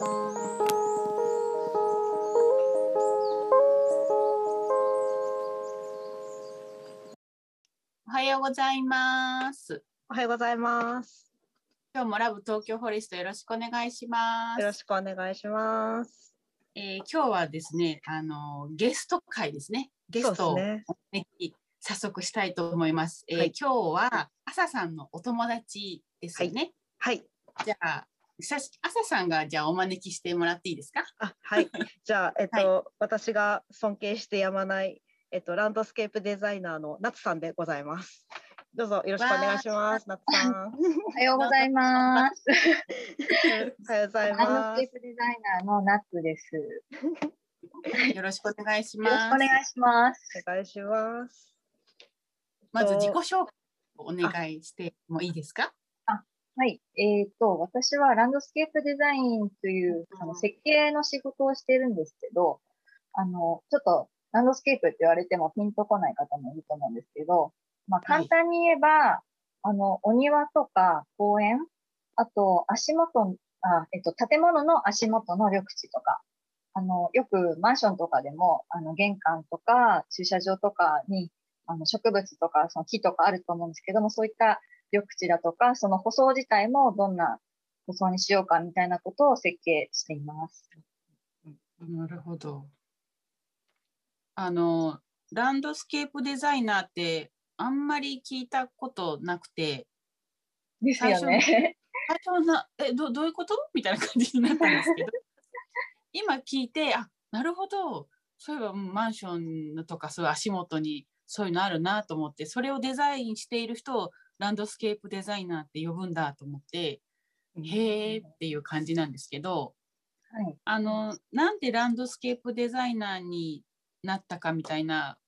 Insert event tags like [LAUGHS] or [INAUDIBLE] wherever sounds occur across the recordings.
おはようございます。おはようございます。今日もラブ東京フォレストよろしくお願いします。よろしくお願いします。えー今日はですね、あのゲスト会ですね。ゲストをね早速したいと思います。えーはい今日は朝さんのお友達ですよね。はい。じゃあ朝さんがじゃあお招きしてもらっていいですか？あ、はい。じゃあ、[LAUGHS] えっと、私が尊敬してやまない、えっと、ランドスケープデザイナーのナツさんでございます。どうぞよろしくお願いします。ナツさん。おはようございます。おはようございランドますスケー。プデザイナーのナッツです。よ [LAUGHS] よろしくお願いしろします。くお願いします。お願いします。まず自己紹介をお願いしてもいいですか？はい。えっ、と、私はランドスケープデザインというあの設計の仕事をしているんですけど、あの、ちょっとランドスケープって言われてもピンとこない方もいると思うんですけど、まあはい簡単に言えば、あの、お庭とか公園、あと足元、あえっと、建物の足元の緑地とか、あの、よくマンションとかでも、あの、玄関とか駐車場とかに、あの、植物とか、その木とかあると思うんですけども、そういった緑地だとか、その舗装自体もどんな舗装にしようかみたいなことを設計しています。なるほど。あのランドスケープデザイナーってあんまり聞いたことなくてですよね。最初なえどどういうこと？みたいな感じになったんですけど [LAUGHS] 今聞いてあなるほどそういえばうんマンションのとかそういう足元にそういうのあるなと思ってそれをデザインしている人をランドスケープデザイナーって呼ぶんだと思ってへーっていう感じなんですけど。はい。あの、なんでランドスケープデザイナーになったかみたいな、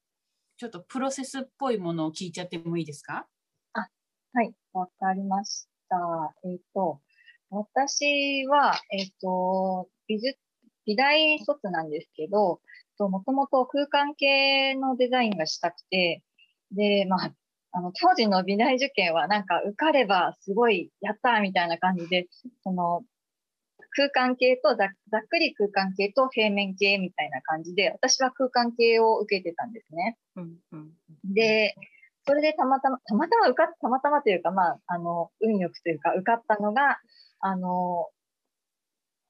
ちょっとプロセスっぽいものを聞いちゃってもいいですか？はい。わかりました。えっ、と、私は、えっ、と、美術、美大卒なんですけど、ともともと空間系のデザインがしたくて、で、まあ、あの、当時の美大受験はなんか受かればすごいやったーみたいな感じで、その、空間系とざざっくり空間系と平面系みたいな感じで、私は空間系を受けてたんですね。うんうんで、それでたまたま、たまたま受かっ、たまたまというか、まあ、あの、運よくというか、受かったのが、あの、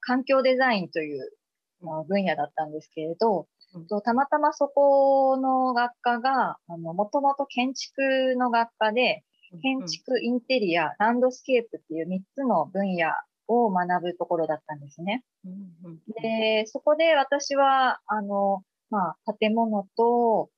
環境デザインというまあ分野だったんですけれど、うんとたまたまそこの学科が、あの、もともと建築の学科で、建築、インテリア、ランドスケープっていう3つの分野を学ぶところだったんですね。で、そこで私は、あの、まあ、建物と、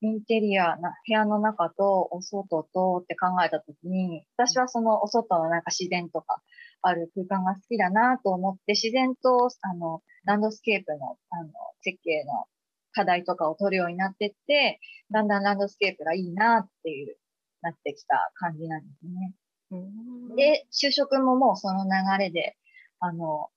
インテリアな、部屋の中と、お外とって考えたときに、私はそのお外のなんか自然とかある空間が好きだなと思って、自然と、あの、ランドスケープの、あの、設計の課題とかを取るようになってって、だんだんランドスケープがいいなっていう、なってきた感じなんですね。うんで、就職ももうその流れで、あの、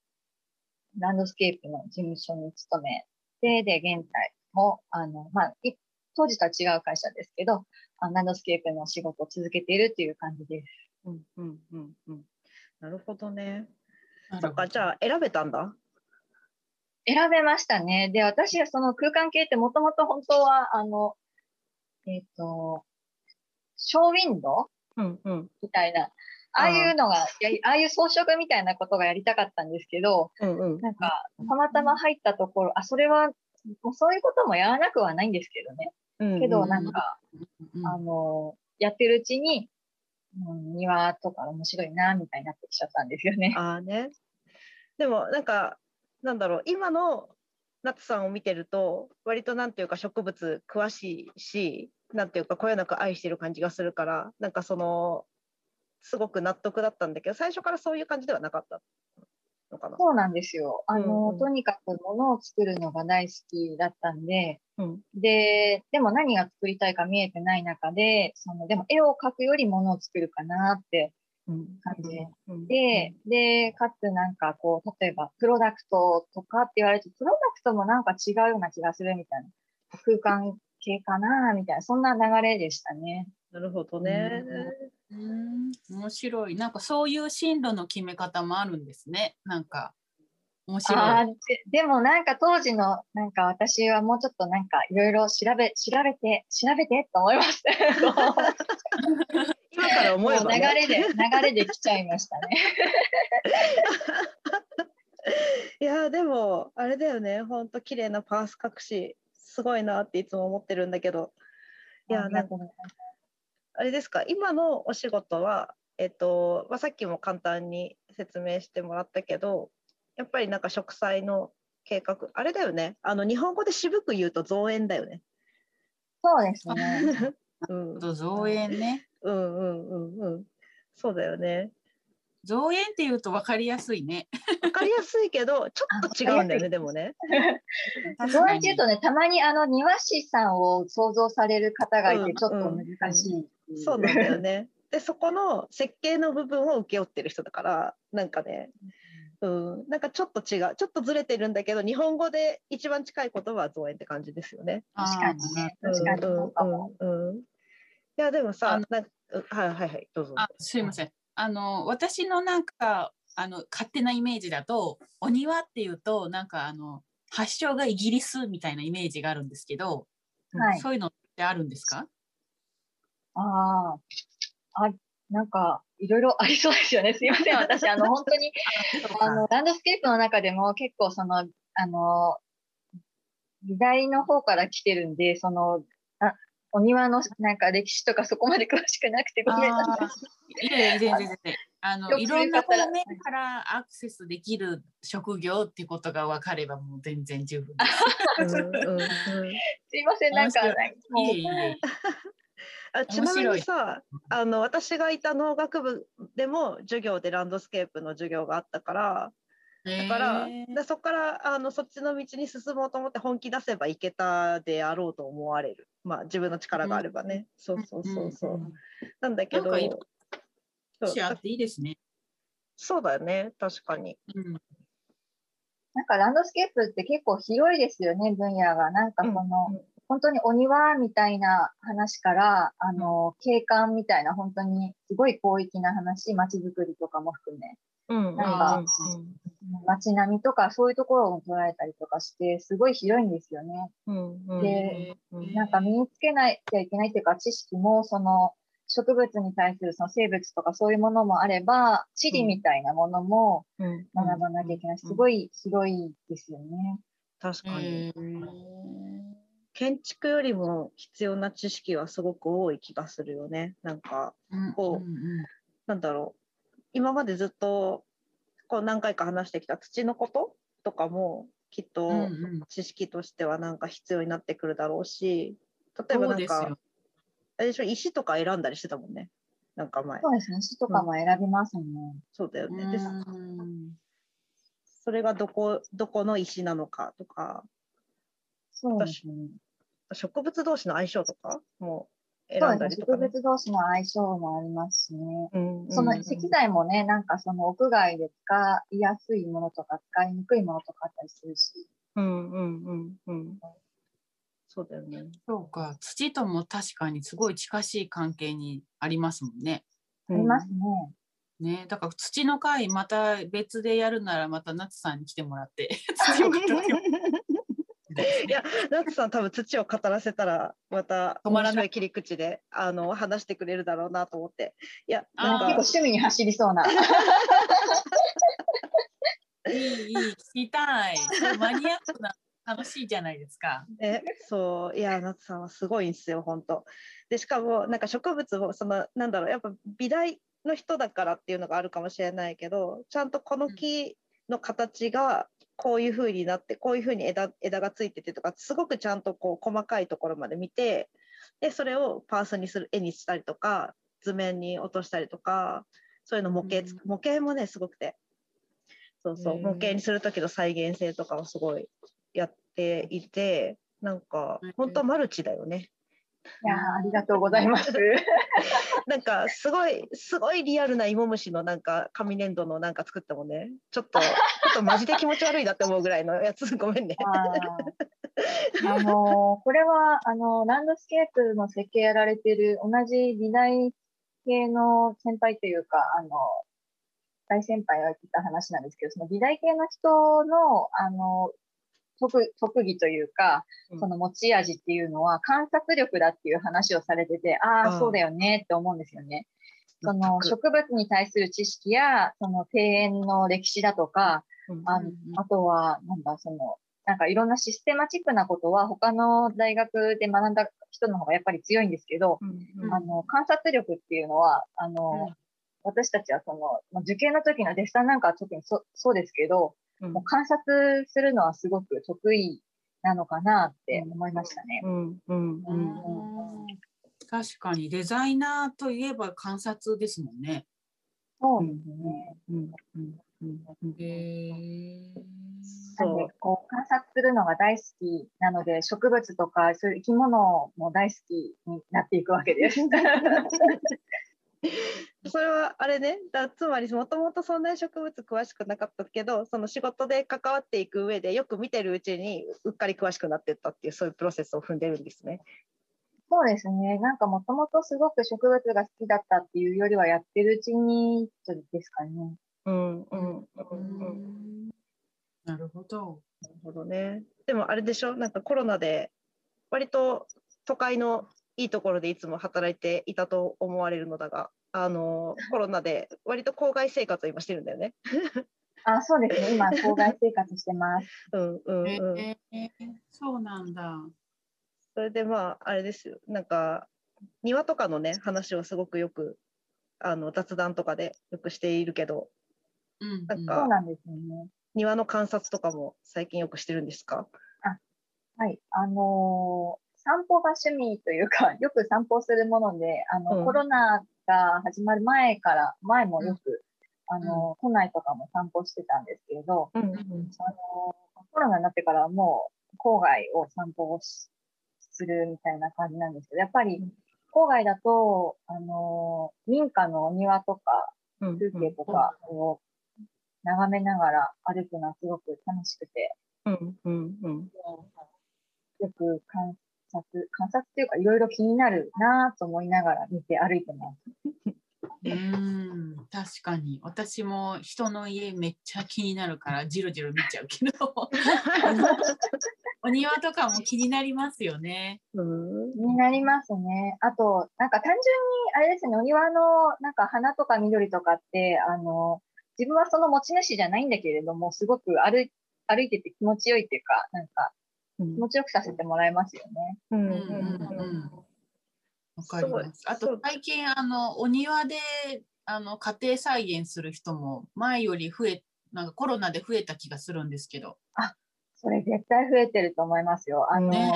ランドスケープの事務所に勤めて、で、現在も、あの、まあ、い当時とは違う会社ですけど、あランドスケープの仕事を続けているっていう感じです。うんうんうんうんなるほどね。そっか、じゃあ選べたんだ？選べましたね。で、私はその空間系ってもともと本当は、あの、えっ、と、ショーウィンドウうんうんみたいな、ああいうのが、ああいう装飾みたいなことがやりたかったんですけど、うんうんなんか、たまたま入ったところ、あ、それは、もうそういうこともやらなくはないんですけどね。うんけど、うんなんか、うんあの、やってるうちに、うん、庭とか面白いな、みたいになってきちゃったんですよね。あね。でもなんかなんだろう今の夏さんを見てると割となんていうか植物詳しいしなんていうかこよなく愛してる感じがするからなんかそのすごく納得だったんだけど最初からそういう感じではなかったのかな？そうなんですよ。あの、うんうんとにかく物を作るのが大好きだったんで、うんで、でも何が作りたいか見えてない中で、その、でも絵を描くより物を作るかなってうん感じうんで、で、かつなんかこう、例えばプロダクトとかって言われると、プロダクトもなんか違うような気がするみたいな。空間系かなみたいな、そんな流れでしたね。なるほどね。うん面白い。なんかそういう進路の決め方もあるんですね。なんか面白い。ででもなんか当時のなんか私はもうちょっとなんかいろいろ調べ調べて調べてと思いました。今から思えば、もう流ね、れで流れで来ちゃいましたね。[LAUGHS] いやでもあれだよねほんと綺麗なパース隠しすごいなっていつも思ってるんだけどいやなんかあれですか？今のお仕事はえっと、まあ、さっきも簡単に説明してもらったけどやっぱりなんか植栽の計画あれだよねあの日本語で渋く言うと造園だよね。そうですね。[LAUGHS] うん、造園ね。うんうんうんそうだよね。造園っていうと分かりやすいね。わかりやすいけどちょっと違うんだよねでもね。そうやって言うとね、たまにあの庭師さんを想像される方がいうんて、ちょっと難しい。そうなんだよね。でそこの設計の部分を請け負ってる人だからなんかね、うん、なんかちょっと違うちょっとずれてるんだけど日本語で一番近い言葉は造園って感じですよね。確かにね。うん確かにそうかも。うんうんうん、いやでもあさのなんうはいはいはいどうぞ。あすいません。あの私のなんかあの勝手なイメージだとお庭っていうとなんかあの発祥がイギリスみたいなイメージがあるんですけど、はい。そういうのってあるんですか？ああ。あ、なんか、いろいろありそうですよね。[LAUGHS] すいません。私、あの、本当に、あの、ランドスケープの中でも結構その、あの、時代の方から来てるんで、その、あお庭のなんか歴史とかそこまで詳しくなくてごめんなさい。いやいや全然全然あのいろんな方面からアクセスできる職業ってことが分かればもう全然十分です。すいません。なんか、いいあちなみにさあの私がいた農学部でも授業でランドスケープの授業があったからだから、でそこからあのそっちの道に進もうと思って本気出せばいけたであろうと思われる、まあ、自分の力があればね、そうそうそうそう、んんなんだけどなんかいろそうしあっていいですね。そうだよね。確かに。うん。なんかランドスケープって結構広いですよね、分野が。なんかその、うん本当にお庭みたいな話から、あの、景観みたいな、本当にすごい広域な話、街づくりとかも含め、うんなんか街並みとかそういうところを捉えたりとかして、すごい広いんですよね。でうんなんか身につけないといけないっていうか、知識も、その、植物に対するその生物とかそういうものもあれば、地理みたいなものもうん。学ばなきゃいけない。すごい広いですよね。確かに、建築よりも必要な知識はすごく多い気がするよね。なんかうんこううんうん。なんだろう。今までずっとこう何回か話してきた土のこととかもきっとうんうん。知識としてはなんか必要になってくるだろうし例えばそなかうんですよ。あれでしょ石とか選んだりしてたもんね。なんか前。そうですね。詩とかも選びますね。そうだよね。でうん。それがどこどこの石なのかとか。そうですね。植物同士の相性とかもそう選んだ。りとかね、植物同士の相性もありますしね。うんうんその石材もね、なんかその屋外で使いやすいものとか使いにくいものとかあったりするし。うんうんうんうんそうだよねそうか土とも確かにすごい近しい関係にありますもんね。ありますね。ねだから土の会また別でやるならまた夏さんに来てもらって [LAUGHS] 土を語ってもらって [LAUGHS] いや、ナツさん多分土を語らせたらまた止まらない面白い切り口であの話してくれるだろうなと思って。いや、なんか結構趣味に走りそうな。[LAUGHS] いいいい聞きたいマニアックな楽しいじゃないですか。ね、そういやナツさんはすごいんですよ本当。でしかもなんか植物をそのなんだろうやっぱ美大の人だからっていうのがあるかもしれないけどちゃんとこの木の形がこういう風になってこういう風に枝枝がついててとかすごくちゃんとこう細かいところまで見てでそれをパースにする絵にしたりとか図面に落としたりとかそういうの模型つ、模型もねすごくて。そうそう、模型にする時の再現性とかをすごいやっていてなんかうん。本当マルチだよね。いやーありがとうございます。[LAUGHS] なんかすごいすごいリアルな芋虫のなんか紙粘土のなんか作ったもんねちょっとちょっとマジで気持ち悪いなって思うぐらいのやつごめんね。あのーこれは、あのーランドスケープの設計やられてる同じ美大系の先輩というか、あのー大先輩が言ってた話なんですけど、その美大系の人の、あの、特特技というか、その持ち味っていうのは観察力だっていう話をされてて、ああ、そうだよねって思うんですよね。その植物に対する知識や、その庭園の歴史だとか、あのあとは、なんだ、その、なんかいろんなシステマチックなことは他の大学で学んだ人の方がやっぱり強いんですけど、あの、観察力っていうのは、あの、私たちはその、受験の時のデッサンなんかは特にそそうですけど、もう観察するのはすごく得意なのかなって思いましたね。確かにデザイナーといえば観察ですもんね。そうですね。なんでこう観察するのが大好きなので植物とかそういう生き物も大好きになっていくわけです。[LAUGHS] [LAUGHS] それはあれねだつまりもともとそんなに植物詳しくなかったけどその仕事で関わっていく上でよく見てるうちにうっかり詳しくなっていったっていうそういうプロセスを踏んでるんですね。そうですね。なんかもともとすごく植物が好きだったっていうよりはやってるうちにですかね。うんうんうんなるほど。なるほどね。でもあれでしょ？なんかコロナで割と都会のいいところでいつも働いていたと思われるのだが、あの [LAUGHS] コロナで割と郊外生活を今してるんだよね。[LAUGHS] あ、そうですね。今郊外生活してます。[LAUGHS] うんうんうん。えー、そうなんだ。それでまああれですよ。なんか庭とかのね話をすごくよくあの雑談とかでよくしているけど、うん、なんかそうなんですよね。庭の観察とかも最近よくしてるんですか？あはい。あのー散歩が趣味というか、[LAUGHS] よく散歩するもので、あの、うん、コロナが始まる前から、前もよく、うん、あの、都内とかも散歩してたんですけれど、うん、あの、コロナになってからもう、郊外を散歩をするみたいな感じなんですけど、やっぱり、郊外だと、あの、民家のお庭とか、風景とかを眺めながら歩くのはすごく楽しくて、うんうんうん、よく観察、観察っていうかいろいろ気になるなと思いながら見て歩いてます。[LAUGHS] うん確かに私も人の家めっちゃ気になるからじろじろ見ちゃうけど [LAUGHS] お庭とかも気になりますよね。気になりますね。あとなんか単純にあれですねお庭のなんか花とか緑とかってあの自分はその持ち主じゃないんだけれどもすごく歩歩いてて気持ちよいっていうかなんか気持ちよくさせてもらえますよね。うんうんうんわかります。あと最近あのお庭であの家庭菜園する人も前より増えなんかコロナで増えた気がするんですけど。あ、それ絶対増えてると思いますよ。あの、ね、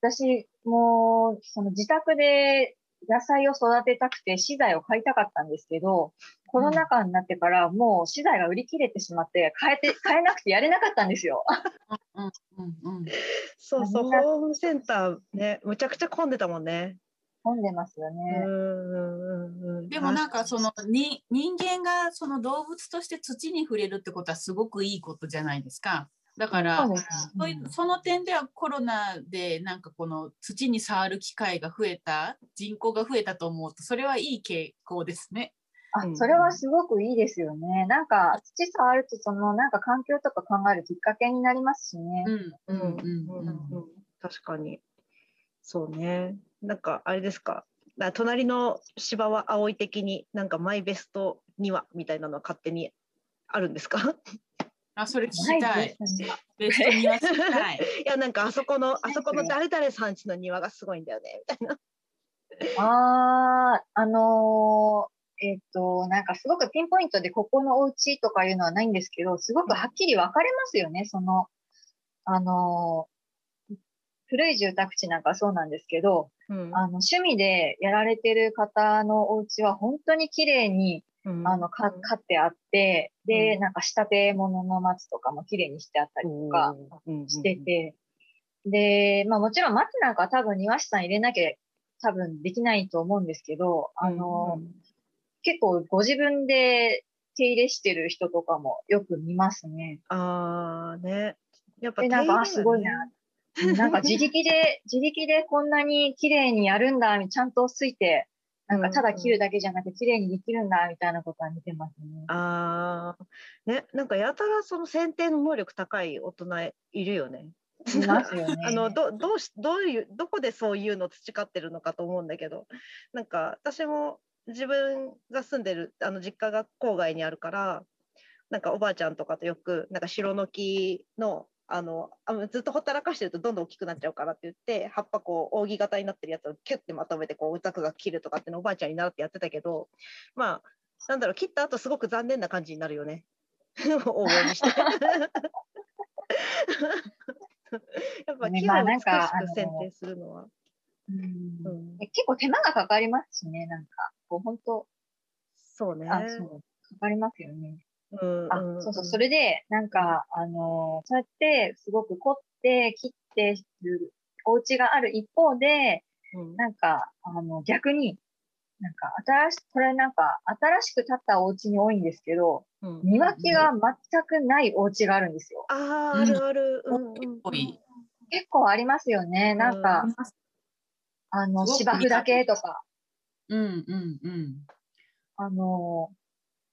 私もその自宅で野菜を育てたくて資材を買いたかったんですけど、コロナ禍になってからもう資材が売り切れてしまって買えて買えなくてやれなかったんですよ。そうそうホームセンターねむちゃくちゃ混んでたもんね。混んでますよね。でもなんかそのに人間がその動物として土に触れるってことはすごくいいことじゃないですか。だから、そういうその点ではコロナでなんかこの土に触る機会が増えた人口が増えたと思うとそれはいい傾向ですね。あ、それはすごくいいですよね。なんか土触るとそのなんか環境とか考えるきっかけになりますしね。うんうんうんうん、確かに。そうね。なんかあれですか。隣の芝は葵的になんかマイベスト庭みたいなのは勝手にあるんですか？あ、それ聞きたい。ベスト庭聞きたい。[LAUGHS] いや、なんかあそこの、あそこの誰々さんちの庭がすごいんだよね、みたいな。ああ、あのー、えっ、と、なんかすごくピンポイントでここのお家とかいうのはないんですけど、すごくはっきり分かれますよね、その、あのー、古い住宅地なんかそうなんですけど、うん、あの趣味でやられてる方のお家は本当に綺麗にあの、か、飼ってあって、で、なんか仕立て物の松とかも綺麗にしてあったりとかしてて、で、まあもちろん松なんか多分庭師さん入れなきゃ多分できないと思うんですけど、あの、結構ご自分で手入れしてる人とかもよく見ますね。ああ、ね。やっぱ、ね、なんか、すごいな。[LAUGHS] なんか自力で、自力でこんなに綺麗にやるんだ、ちゃんとついてなんかただ切るだけじゃなくて綺麗にできるんだみたいなことは見てますね。ああ、ね、なんかやたらその剪定の能力高い大人いるよね。いますよね。[LAUGHS] あのどどうしどういうどこでそういうの培ってるのかと思うんだけどなんか私も自分が住んでるあの実家が郊外にあるからなんかおばあちゃんとかとよくなんか白の木のあのあのずっとほったらかしてるとどんどん大きくなっちゃうからって言って葉っぱこう扇形になってるやつをキュッてまとめてこうザクザク切るとかってのをおばあちゃんに習ってやってたけどまあなんだろう切った後すごく残念な感じになるよね。[LAUGHS] して。[LAUGHS] やっぱ木を美しく剪定するのは。うん結構手間がかかりますしね、なんか、こう本当、そうね。あ、そう、かかりますよね。うんあ、そうそう、それで、なんか、あのそうやって、すごく凝って、切ってるお家がある一方で、うんなんか、あの、逆に、なんか、新し、これなんか、新しく建ったお家に多いんですけど、うん庭木が全くないお家があるんですよ。ああ、あるある。結構ありますよね。なんか、あの、芝生だけとか、うんうんうん。あの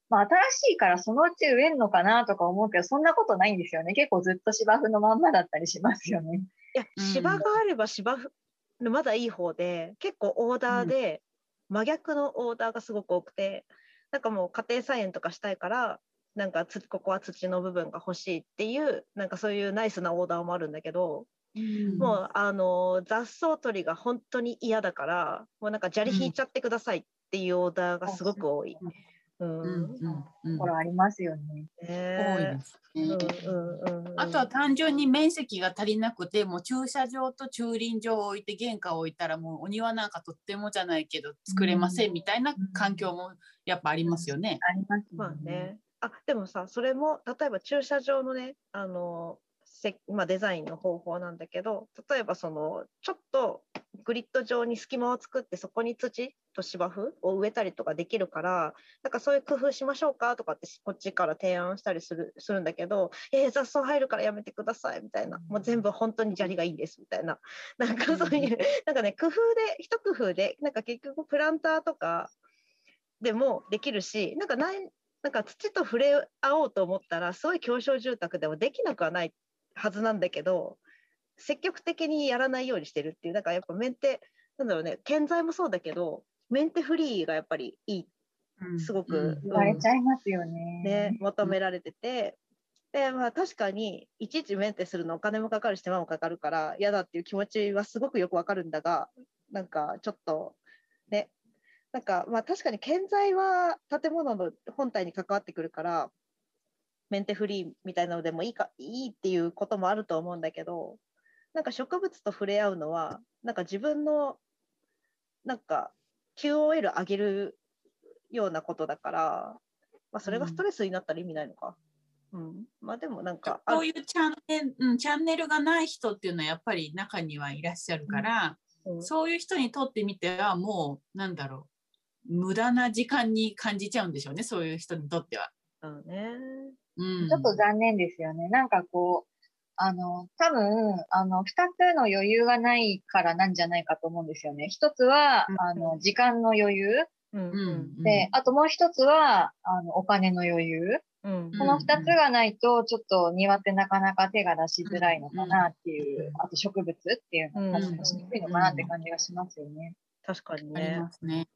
まあ、新しいからそのうち植えんのかなとか思うけど、そんなことないんですよね。結構ずっと芝生のまんまだったりしますよね。いや、うん芝があれば芝生まだいい方で、結構オーダーで、真逆のオーダーがすごく多くて、なんかもう家庭菜園とかしたいから、なんかつここは土の部分が欲しいっていう、なんかそういうナイスなオーダーもあるんだけど、もうあの雑草取りが本当に嫌だから、もうなんか砂利引いちゃってくださいっていうオーダーがすごく多い。うん。うんうんうん。これありますよね。多いねですね。うんうんうん、あとは単純に面積が足りなくてもう駐車場と駐輪場を置いて玄関を置いたらもうお庭なんかとってもじゃないけど作れませんみたいな環境もやっぱありますよね。ありますよね。まあね。あでもさそれも例えば駐車場のねあのせ、まあ、デザインの方法なんだけど例えばそのちょっとグリッド状に隙間を作ってそこに土と芝生を植えたりとかできるからなんかそういう工夫しましょうかとかってこっちから提案したりするするんだけど「えー、雑草入るからやめてください」みたいな「もう全部本当に砂利がいいんです」みたいな。なんかそういうなんかね工夫で一工夫でなんか結局プランターとかでもできるしなんかないなんか土と触れ合おうと思ったらすごい狭小住宅でもできなくはないはずなんだけど積極的にやらないようにしてるっていうだからやっぱメンテなんだろうね建材もそうだけどメンテフリーがやっぱりいい。すごく言われちゃいますよね。ね、求められてて、でまあ、確かにいちいちメンテするのお金もかかるし手間もかかるから嫌だっていう気持ちはすごくよくわかるんだがなんかちょっとね。なんかまあ確かに建材は建物の本体に関わってくるからメンテフリーみたいなのでもいいかいいっていうこともあると思うんだけどなんか植物と触れ合うのはなんか自分のなんか QOL 上げるようなことだから、まあ、それがストレスになったら意味ないのか。うん、まあでもなんか、こういうチャンネル、うん、チャンネルがない人っていうのはやっぱり中にはいらっしゃるから、うんそういう人にとってみてはもうなんだろう無駄な時間に感じちゃうんでしょうねそういう人にとっては。あのね。うん、ちょっと残念ですよね。なんかこう、あの、多分、あの、二つの余裕がないからなんじゃないかと思うんですよね。一つはう、んあの、時間の余裕。うんうんで、あともう一つは、あの、お金の余裕。うんこの二つがないと、ちょっと庭ってなかなか手が出しづらいのかなっていう、あと植物っていうのが出しにくいのかなって感じがしますよね。確かにありね。ますね。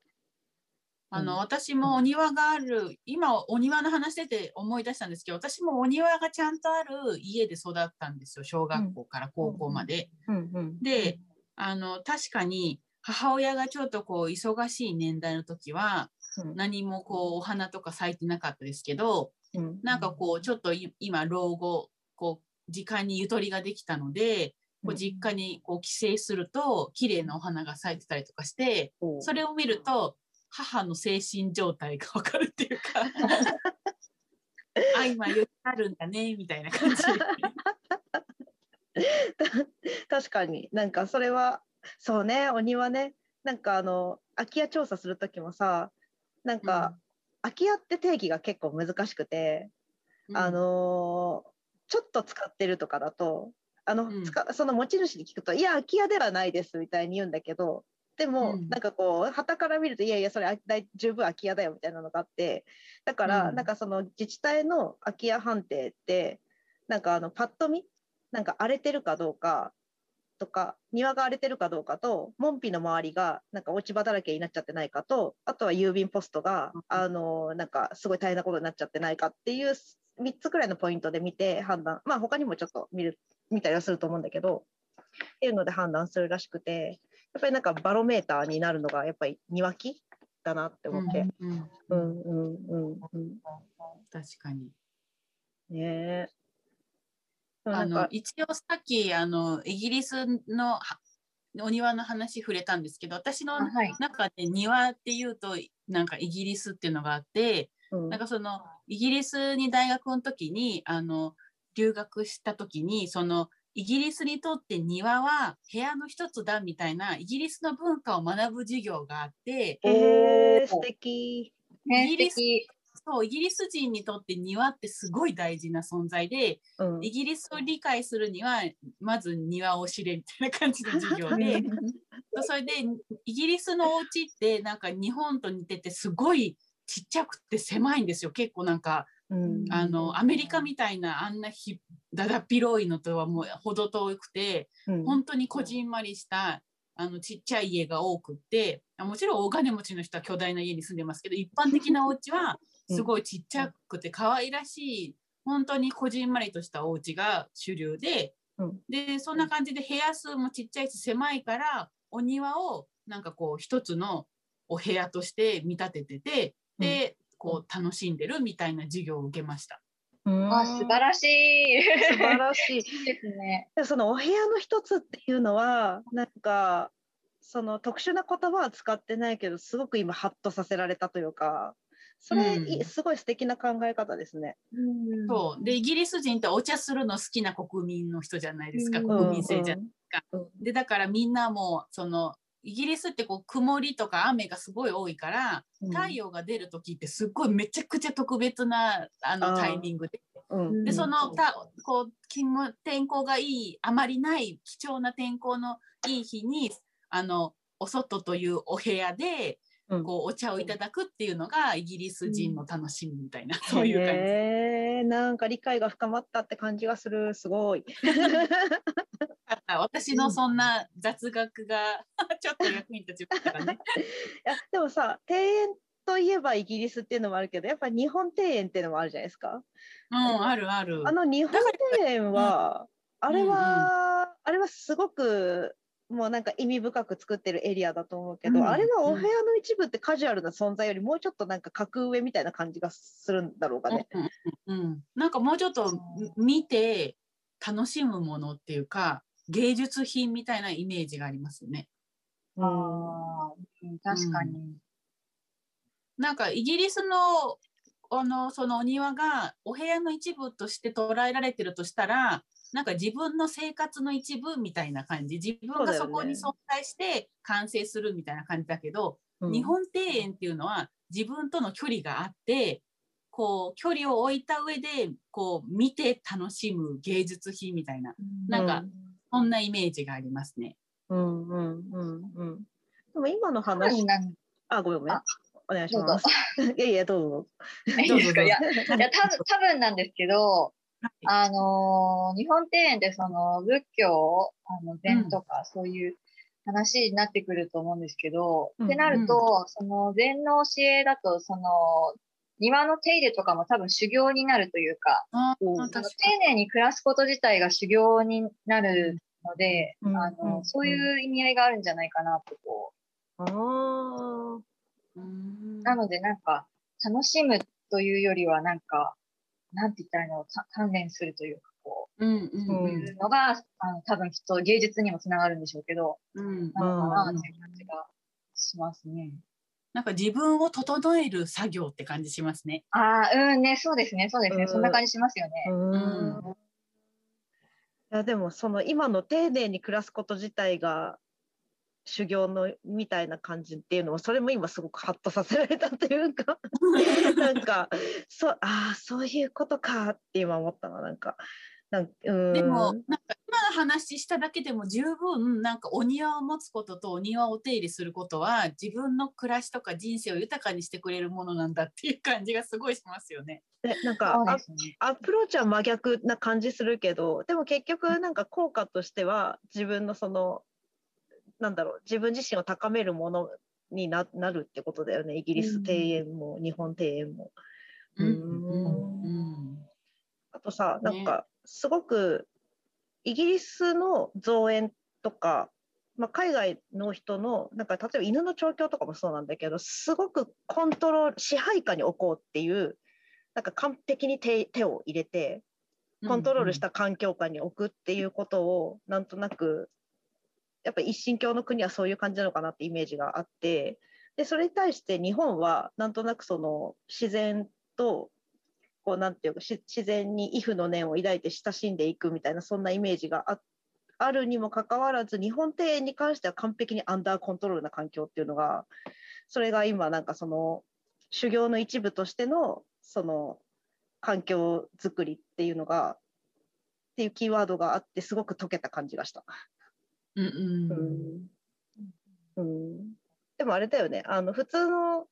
あの、うん。私もお庭がある今お庭の話出て思い出したんですけど私もお庭がちゃんとある家で育ったんですよ小学校から高校まで。であの確かに母親がちょっとこう忙しい年代の時はうん。何もこうお花とか咲いてなかったですけどうん。なんかこうちょっとい今老後こう時間にゆとりができたのでこううん実家にこう帰省すると綺麗なお花が咲いてたりとかしてそれを見ると母の精神状態がわかるっていうか。[LAUGHS] あ今ゆとりあるんだねみたいな感じ。[LAUGHS] 確かに。なんかそれはそうねお庭ねなんかあの空き家調査する時もさなんか、空き家って定義が結構難しくて、あのーちょっと使ってるとかだとあの、うん。使その持ち主に聞くと「いや空き家ではないです」みたいに言うんだけどでも、うん。なんかこう旗から見るといやいやそれあ大十分空き家だよみたいなのがあってだから、うん。なんかその自治体の空き家判定ってなんかあのパッと見なんか荒れてるかどうかとか庭が荒れてるかどうかと門扉の周りがなんか落ち葉だらけになっちゃってないかとあとは郵便ポストが、うんあのなんかすごい大変なことになっちゃってないかっていう3つくらいのポイントで見て判断。まあ他にもちょっと見る見たりはすると思うんだけどっていうので判断するらしくてやっぱりなんかバロメーターになるのがやっぱり庭木だなって思って。うんううんんうんうんうん確かに。ねあの一応さっきあのイギリスのはお庭の話触れたんですけど私の。中で庭っていうとなんかイギリスっていうのがあってうんなんかそのイギリスに大学の時にあの留学した時にそのイギリスにとって庭は部屋の一つだみたいなイギリスの文化を学ぶ授業があってへえ素敵。ね、イギリス。そうイギリス人にとって庭ってすごい大事な存在でうん。イギリスを理解するにはまず庭を知れみたいな感じの授業で [LAUGHS] それでイギリスのお家ってなんか日本と似ててすごいちっちゃくて狭いんですよ。結構なんかうん。あのアメリカみたいなあんなひだだっ広いのとはもう程遠くてうん。本当にこじんまりしたあのちっちゃい家が多くってあもちろん大金持ちの人は巨大な家に住んでますけど一般的なお家はすごいちっちゃくて可愛らしい本当にこじんまりとしたお家が主流でうん。でそんな感じで部屋数もちっちゃいし狭いからお庭をなんかこう一つのお部屋として見立てててでこう楽しんでるみたいな授業を受けました。うん。あ、素晴らしい。素晴らしい。[LAUGHS] いいですね。でそのお部屋の一つっていうのはなんかその特殊な言葉は使ってないけどすごく今ハッとさせられたというかそれ、うん。いすごい素敵な考え方ですね。うん。そう。でイギリス人ってお茶するの好きな国民の人じゃないですか、うん。国民性じゃうんか。うん。でだからみんなもそのイギリスってこう曇りとか雨がすごい多いからうん。太陽が出る時ってすっごいめちゃくちゃ特別なあのタイミングで。うん。でそのたこう気も天候がいいあまりない貴重な天候のいい日にあのお外というお部屋でうんこうお茶をいただくっていうのがイギリス人の楽しみみたいな、[LAUGHS] そういう感じ。へえなんか理解が深まったって感じがするすごい。私のそんな雑学が [LAUGHS] ちょっと役に立ちましたかね。[LAUGHS] いやでもさ庭園といえばイギリスっていうのもあるけどやっぱ日本庭園っていうのもあるじゃないですか。うん、あるある。あの日本庭園は、あれは、あれはすごくもうなんか意味深く作ってるエリアだと思うけど、うんあれはお部屋の一部ってカジュアルな存在よりもうちょっとなんか格上みたいな感じがするんだろうかね。うんうんうん、なんかもうちょっと見て楽しむものっていうか芸術品みたいなイメージがありますよね。うんあーうん確かに。なんかイギリスのあのそのお庭がお部屋の一部として捉えられてるとしたらなんか自分の生活の一部みたいな感じ自分がそこに存在して完成するみたいな感じだけど、うん日本庭園っていうのは自分との距離があってこう距離を置いた上でこう見て楽しむ芸術品みたいななんかそんなイメージがありますね。うんうんうんうん。でも今の話、あ、ごめんごめんあ。お願いします。[LAUGHS] いやいや、どうぞ。いいですか？いや、[LAUGHS] いや多分多分なんですけど、あのー日本庭園ってその仏教、あの禅とかそういう話になってくると思うんですけど、うん。ってなると、その禅の教えだと、その庭の手入れとかも多分修行になるというか、あおあその丁寧に暮らすこと自体が修行になるので、うん。あうん。のそういう意味合いがあるんじゃないかなとこう。んなのでなんか楽しむというよりはなんか、なんて言ったらいいのか関連するというか、こうんうんう、うんいうのが、あの多分きっと芸術にもつながるんでしょうけど、うんなのかうんなっていう感じがしますね。なんか自分を整える作業って感じしますね。ああ、うんね、そうですね、そうですね、うんそんな感じしますよね。うんいやでもその今の丁寧に暮らすこと自体が修行のみたいな感じっていうのはそれも今すごくハッとさせられたというか [LAUGHS] なんかそうああそういうことかって今思ったななんかなんうんでもなんか今話しただけでも十分なんかお庭を持つこととお庭をお手入れすることは自分の暮らしとか人生を豊かにしてくれるものなんだっていう感じがすごいしますよね。でなんかア。アプローチは真逆な感じするけどでも結局なんか効果としては自分のそのなんだろう自分自身を高めるものにななるってことだよね。イギリス庭園も日本庭園も。うん。うん。うん。あとさなねんかすごくイギリスの造園とか、まあ、海外の人のなんか例えば犬の調教とかもそうなんだけどすごくコントロール支配下に置こうっていうなんか完璧に手手を入れてコントロールした環境下に置くっていうことをなんとなくやっぱ一神教の国はそういう感じなのかなってイメージがあってでそれに対して日本はなんとなくその自然とこうなんていうか自然に畏怖の念を抱いて親しんでいくみたいなそんなイメージがああるにもかかわらず日本庭園に関しては完璧にアンダーコントロールな環境っていうのがそれが今なんかその修行の一部としてのその環境づくりっていうのがっていうキーワードがあってすごく解けた感じがした。うんうん。うん。うん、でもあれだよね。あの普通の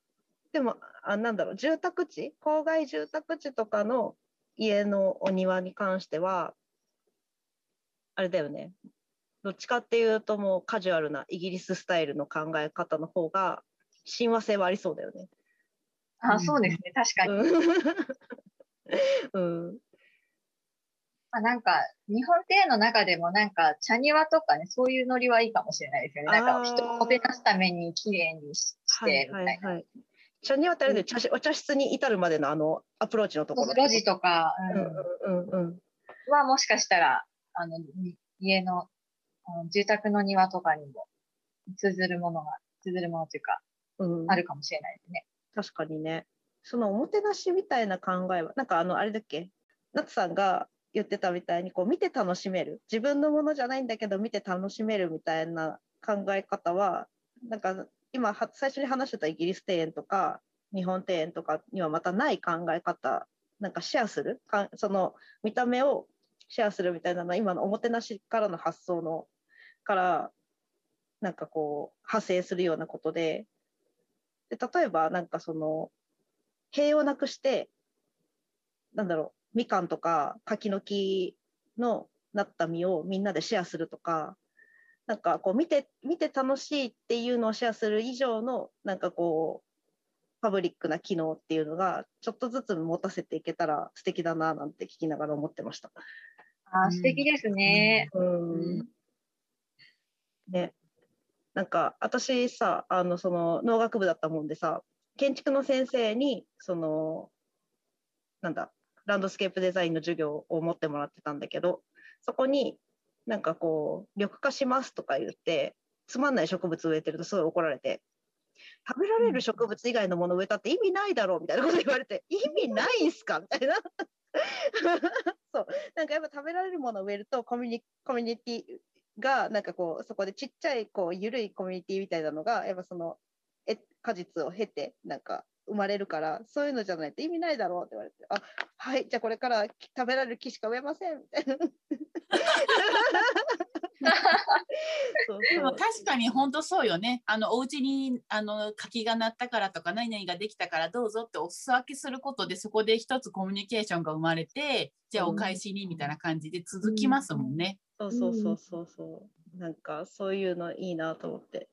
でもあなんだろう。住宅地？郊外住宅地とかの家のお庭に関してはあれだよね。どっちかっていうともうカジュアルなイギリススタイルの考え方の方が親和性はありそうだよね。あ、そうですね。確かに。うん、[LAUGHS] うんまあ、なんか、日本庭園の中でもなんか、茶庭とかね、そういうノリはいいかもしれないですよね。なんか、人をもてなすために綺麗にしして、みたいな。はい。茶庭ってあれで茶しお茶室に至るまでのあのアプローチのところ。路地とか、うんうんうんうん。はもしかしたら、あの、に家の、あの住宅の庭とかにも通ずるものが、通ずるものというか、うんあるかもしれないですね。確かにね。そのおもてなしみたいな考えは、なんかあの、あれだっけ、夏さんが言ってたみたいに、こう見て楽しめる。自分のものじゃないんだけど、見て楽しめるみたいな考え方は、なんか今、最初に話してたイギリス庭園とか、日本庭園とかにはまたない考え方、なんかシェアする、かその見た目をシェアするみたいなのは、今のおもてなしからの発想の、から、なんかこう、派生するようなことで、で例えばなんかその塀をなくしてなんだろうみかんとか柿の木のなった実をみんなでシェアするとかなんかこう見て見て楽しいっていうのをシェアする以上のなんかこうパブリックな機能っていうのがちょっとずつ持たせていけたら素敵だななんて聞きながら思ってました。あー素敵ですね。うんね、なんか私さあのその農学部だったもんでさ建築の先生にそのなんだランドスケープデザインの授業を持ってもらってたんだけどそこになんかこう緑化しますとか言ってつまんない植物植えてるとすごい怒られて食べられる植物以外のもの植えたって意味ないだろうみたいなこと言われて意味ないんすかみたいな。[LAUGHS] そう。なんかやっぱ食べられるものを植えるとコミュニコミュニティがなんかこうそこでちっちゃいこう緩いコミュニティみたいなのがやっぱそのえ果実を経てなんか生まれるからそういうのじゃないと意味ないだろうって言われてあはいじゃあこれからき食べられる木しか植えませんみたいな。[LAUGHS] そうでも確かに本当そうよね。あのお家にあの柿が鳴ったからとか何々ができたからどうぞってお裾分けすることでそこで一つコミュニケーションが生まれてじゃあお返しにみたいな感じで続きますもんね。そうそうそうそうそう。なんかそういうのいいなと思って。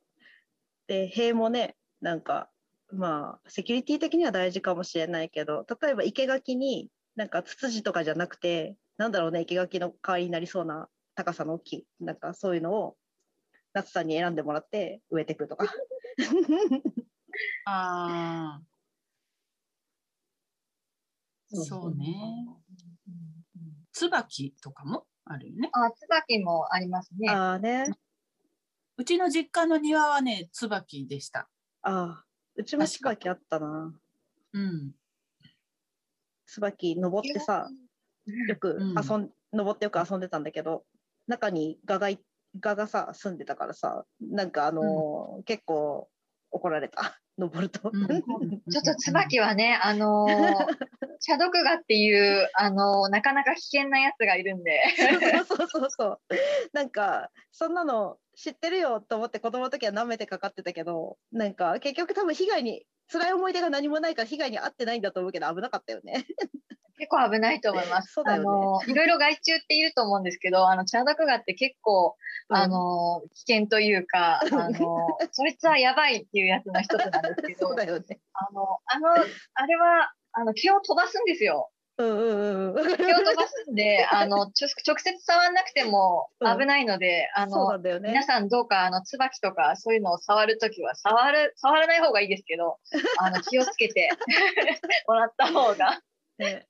で塀もねなんかまあセキュリティ的には大事かもしれないけど例えば生垣になんかツツジとかじゃなくてなんだろうね生垣の代わりになりそうな高さの木なんかそういうのを夏さんに選んでもらって植えていくとかああそうね。椿とかもあるよね。あ、椿もありますね。ああねうちの実家の庭はね椿でした。ああうちも椿あったなうん。椿登ってさよくうん遊ん、登ってよく遊んでたんだけど中にガがいガがさ住んでたからさなんかあのー結構怒られた [LAUGHS] 登ると。うん [LAUGHS] ちょっと椿はね、あのー、[LAUGHS] 茶毒画っていう、あのーなかなか危険なやつがいるんで。そうそうそうそう。なんかそんなの知ってるよと思って子供の時は舐めてかかってたけど、なんか結局多分被害に辛い思い出が何もないから被害に遭ってないんだと思うけど危なかったよね。結構危ないと思います。そうだよねあのーいろいろ害虫っていると思うんですけど、あの、茶毒画って結構、あのー危険というか、あのー [LAUGHS] そいつはやばいっていうやつの一つなんですけど、そうだよね。あの、あの、あれは、あの、毛を飛ばすんですよ。うんうんうん。わかる毛を飛ばすんで、[LAUGHS] あの、ちょ直接触らなくてもうん危ないので、あの。皆さんどうか、あの、椿とかそういうのを触るときは、触る、触らない方がいいですけど、[LAUGHS] あの、気をつけて [LAUGHS] もらった方が。ね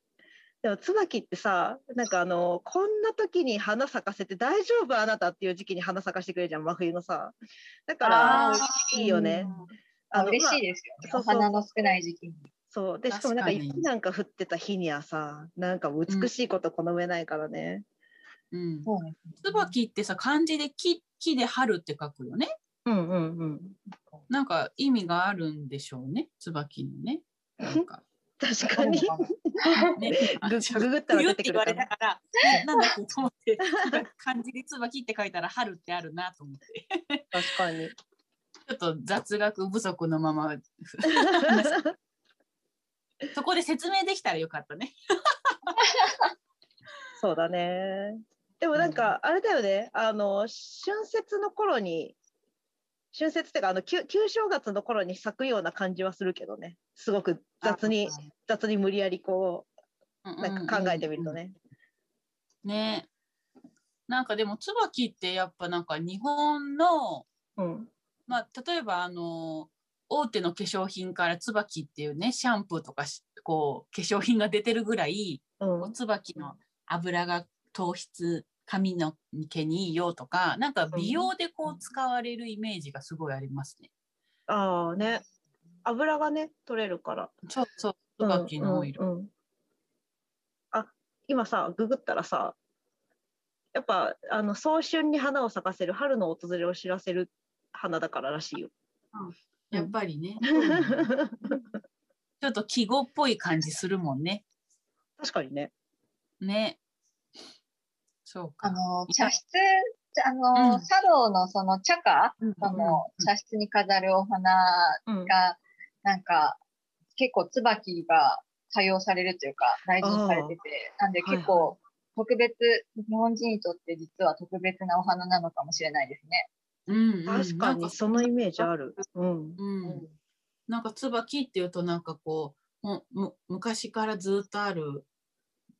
でも椿ってさなんかあのこんな時に花咲かせて大丈夫あなたっていう時期に花咲かしてくれるじゃん真冬のさだからあいいよねあのまあ嬉しいですよね。そうそうお花の少ない時期に。そうでしかもなんか雪なんか降ってた日にはさなんか美しいこと好めないからね、うん。椿ってさ漢字で木木で春って書くよね。うん、うんうんなんか意味があるんでしょうね。椿のね。なんか [LAUGHS] 確かに [LAUGHS] ね、グググったら出てくるかなれたから、えなんだと思って、漢字で椿って書いたら春ってあるなと思って。確かに [LAUGHS] ちょっと雑学不足のまま、そこで説明できたらよかったね。[LAUGHS] そうだね。でもなんかあれだよね。あの春節の頃に春節っていうかあの旧旧正月の頃に咲くような感じはするけどね。すごく雑に雑に無理やりこうなんか考えてみるとね。ね。なんかでも椿ってやっぱなんか日本の、うん。まあ、例えばあの大手の化粧品から椿っていうねシャンプーとかしこう化粧品が出てるぐらいうん椿の油が糖質髪の毛にいいよとかなんか美容でこう使われるイメージがすごいありますね。ああね油がね取れるから。そうそう椿のオイル。うんうんうんあ今さググったらさやっぱあの早春に花を咲かせる春の訪れを知らせる花だかららしいよ。やっぱりね、[LAUGHS] ちょっと季語っぽい感じするもんね。確かにね。ね。そうか。あの、茶室、あの、うん茶道のその茶花、うんその茶室に飾るお花うんが、なんか、結構椿が多用されるというか、大事にされてて、なんではい結構特別、日本人にとって実は特別なお花なのかもしれないですね。うんうん確かにそのイメージある。うん。うん、なんか椿っていうとなんかこうむ昔からずっとある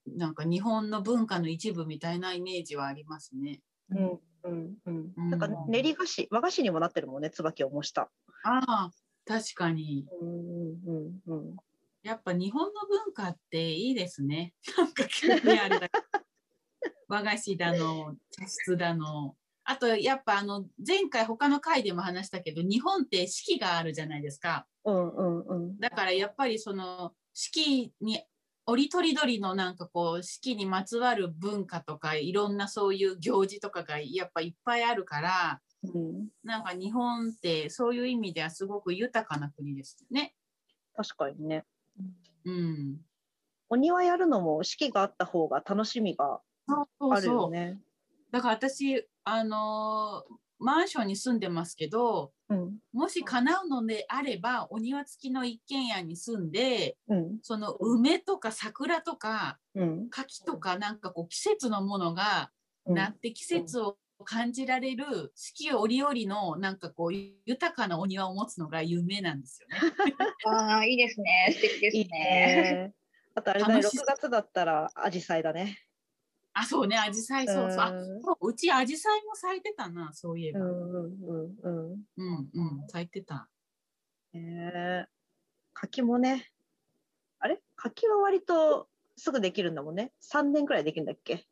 なんか日本の文化の一部みたいなイメージはありますね。うんうんうんうんなんか練り菓子和菓子にもなってるもんね椿を模した。ああ確かにうんうんうんやっぱ日本の文化っていいですね。なんか急にあれだ和菓子だの茶室だのあとやっぱあの前回他の回でも話したけど日本って四季があるじゃないですか。うんうんうんだからやっぱりその四季に折とりどりのなんかこう四季にまつわる文化とかいろんなそういう行事とかがやっぱいっぱいあるからうんなんか日本ってそういう意味ではすごく豊かな国ですよね。確かにね。うん、お庭やるのも四季があった方が楽しみがそうそうあるそうよね。だから私あのーマンションに住んでますけどうんもし叶うのであればお庭付きの一軒家に住んでうんその梅とか桜とかうん柿とかなんかこう季節のものがうんなって季節を感じられる四季折々のなんかこう豊かなお庭を持つのが夢なんですよね。[LAUGHS] ああ、いいですね。素敵ですいいね。ね。あとあれだね、6楽しそう月だったらアジサイだね。あそうねアジサイそうそうあうちアジサイも咲いてたなそういえば。うんうんうんうん。うんうん咲いてた。ねえ柿もね。あれ？柿は割とすぐできるんだもんね。3年くらいできるんだっけ？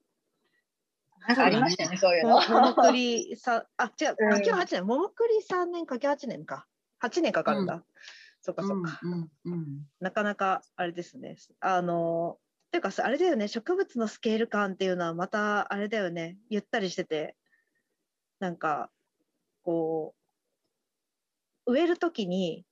なんかありましたよね、そういうの。も桃栗さ、あ、違う、うん柿は8年、桃栗3年、柿8年か。8年かかるんだ。そっかそっか。うんうんうんなかなかあれですね。あの、っていうか、あれだよね、植物のスケール感っていうのはまたあれだよね、ゆったりしてて、なんか、こう、植えるときに、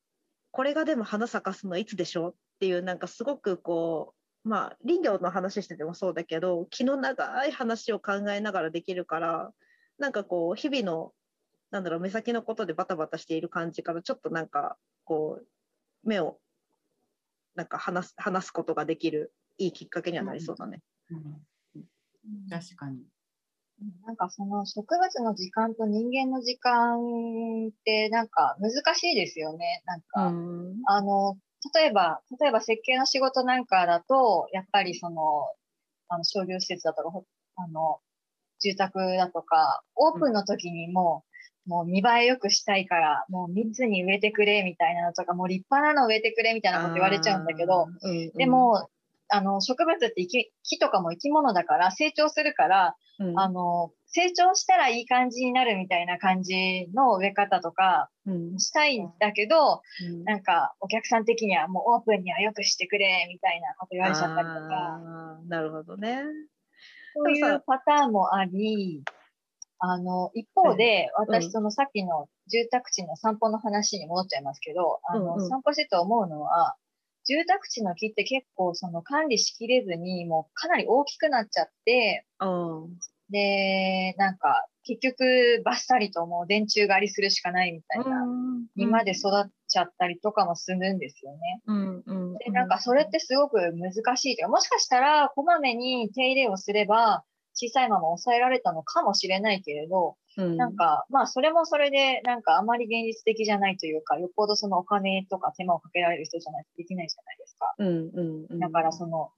これがでも花咲かすのはいつでしょう？っていうなんかすごくこうまあ林業の話しててもそうだけど気の長い話を考えながらできるからなんかこう日々のなんだろう目先のことでバタバタしている感じからちょっとなんかこう目をなんか話す話すことができる。いいきっかけにはなりそうだね。うん確かに。なんかその植物の時間と人間の時間ってなんか難しいですよね。なんか、うんあの、例えば、例えば設計の仕事なんかだと、やっぱりその、あの商業施設だとか、ほあの、住宅だとか、オープンの時にもう、もう見栄え良くしたいから、もう密に植えてくれみたいなのとか、もう立派なの植えてくれみたいなこと言われちゃうんだけど、、うんうんで、も、あの、植物って生き木とかも生き物だから、成長するから、うん。あの、成長したらいい感じになるみたいな感じの植え方とかうん。したいんだけど、うん。なんかお客さん的にはもうオープンにはよくしてくれみたいなこと言われちゃったりとか、なるほどね。そういうパターンもあり、あの、一方で、うん。私そのさっきの住宅地の散歩の話に戻っちゃいますけど、あの、散歩してて思うのは、住宅地の木って結構その管理しきれずに、もうかなり大きくなっちゃって、うん。で、なんか、結局、バッサリともう電柱狩りするしかないみたいな、にまで育っちゃったりとかもするんですよね。うん。うん。で、なんかそれってすごく難しいというか、もしかしたら、こまめに手入れをすれば、小さいまま抑えられたのかもしれないけれど、うんなんか、まあ、それもそれで、なんかあまり現実的じゃないというか、よっぽどそのお金とか手間をかけられる人じゃないとできないじゃないですか。うんうんうんだからその、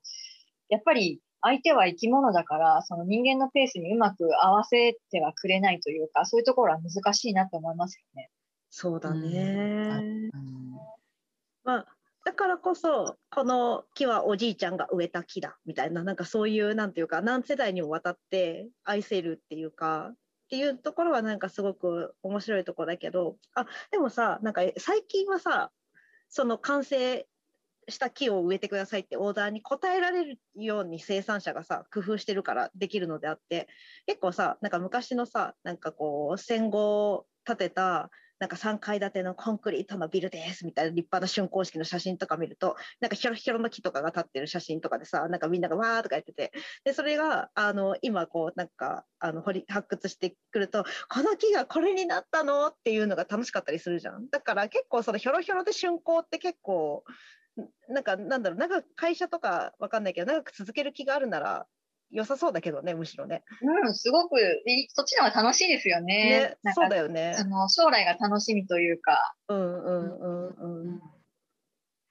やっぱり相手は生き物だから、その人間のペースにうまく合わせてはくれないというか、そういうところは難しいなと思いますよね。そうだね。うんまあだからこそこの木はおじいちゃんが植えた木だみたいななんかそういうなんていうか何世代にもわたって愛せるっていうかっていうところはなんかすごく面白いところだけどあでもさなんか最近はさその完成した木を植えてくださいってオーダーに応えられるように生産者がさ工夫してるからできるのであって結構さなんか昔のさなんかこう戦後建てたなんか3階建てのコンクリートのビルですみたいな立派な竣工式の写真とか見るとなんかヒョロヒョロの木とかが立ってる写真とかでさなんかみんながわーとかやってて。でそれがあの今こうなんかあの掘り発掘してくるとこの木がこれになったのっていうのが楽しかったりするじゃん。だから結構そのヒョロヒョロで竣工って結構なんかなんだろう長く会社とかわかんないけど長く続ける気があるなら良さそうだけどねむしろね。うん、すごくそっちの方が楽しいですよね。ねそうだよねあ。の将来が楽しみというか。うんうんうんうん。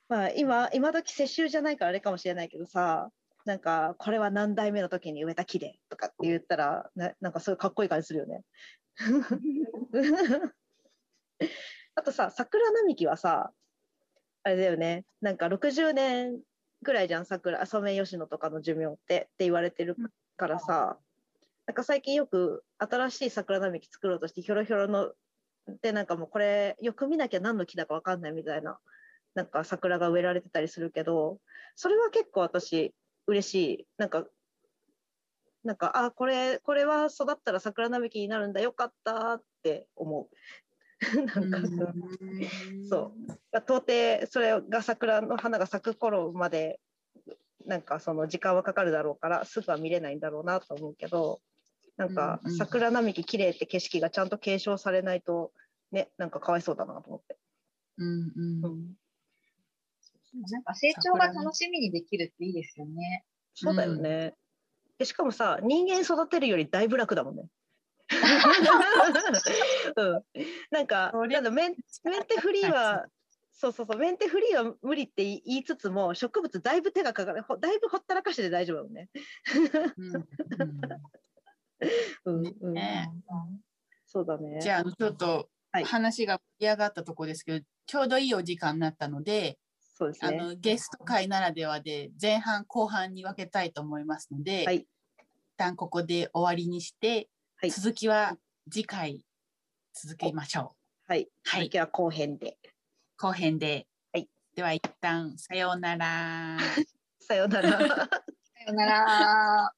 まあ今今時世襲じゃないからあれかもしれないけどさなんかこれは何代目の時に植えた木でとかって言ったらななんかそういうかっこいい感じするよね。[LAUGHS] あとさ桜並木はさあれだよねなんか60年ぐらいじゃん桜ソメイヨシノとかの寿命ってって言われてるからさ。なんか最近よく新しい桜並木作ろうとしてひょろひょろのでなんかもうこれよく見なきゃ何の木だか分かんないみたいななんか桜が植えられてたりするけどそれは結構私嬉しい。なんかなんかあこれこれは育ったら桜並木になるんだよかったって思う [LAUGHS] なんか、そう到底それが桜の花が咲く頃までなんかその時間はかかるだろうからすぐは見れないんだろうなと思うけどなんかうんうん桜並木綺麗って景色がちゃんと継承されないとねなんかかわいそうだなと思って。うんうんうんなんか成長が楽しみにできるっていいですよね。そうだよね。でしかもさ人間育てるよりだいぶ楽だもんね。[LAUGHS] うん、なんかメンメンテフリーはそうそうそうメンテフリーは無理って言いつつも植物だいぶ手がかかる。ほだいぶほったらかしてて大丈夫だもんね。そうだね。じゃあちょっとはい。話が盛り上がったところですけど、ちょうどいいお時間になったので、そうですね。あのゲスト会ならではで前半後半に分けたいと思いますので、はい。一旦ここで終わりにして、はい続きは次回続けましょはい。う。はい、続きは後編で。後編で。はいでは一旦 [LAUGHS] さようなら。さようなら。さよなら。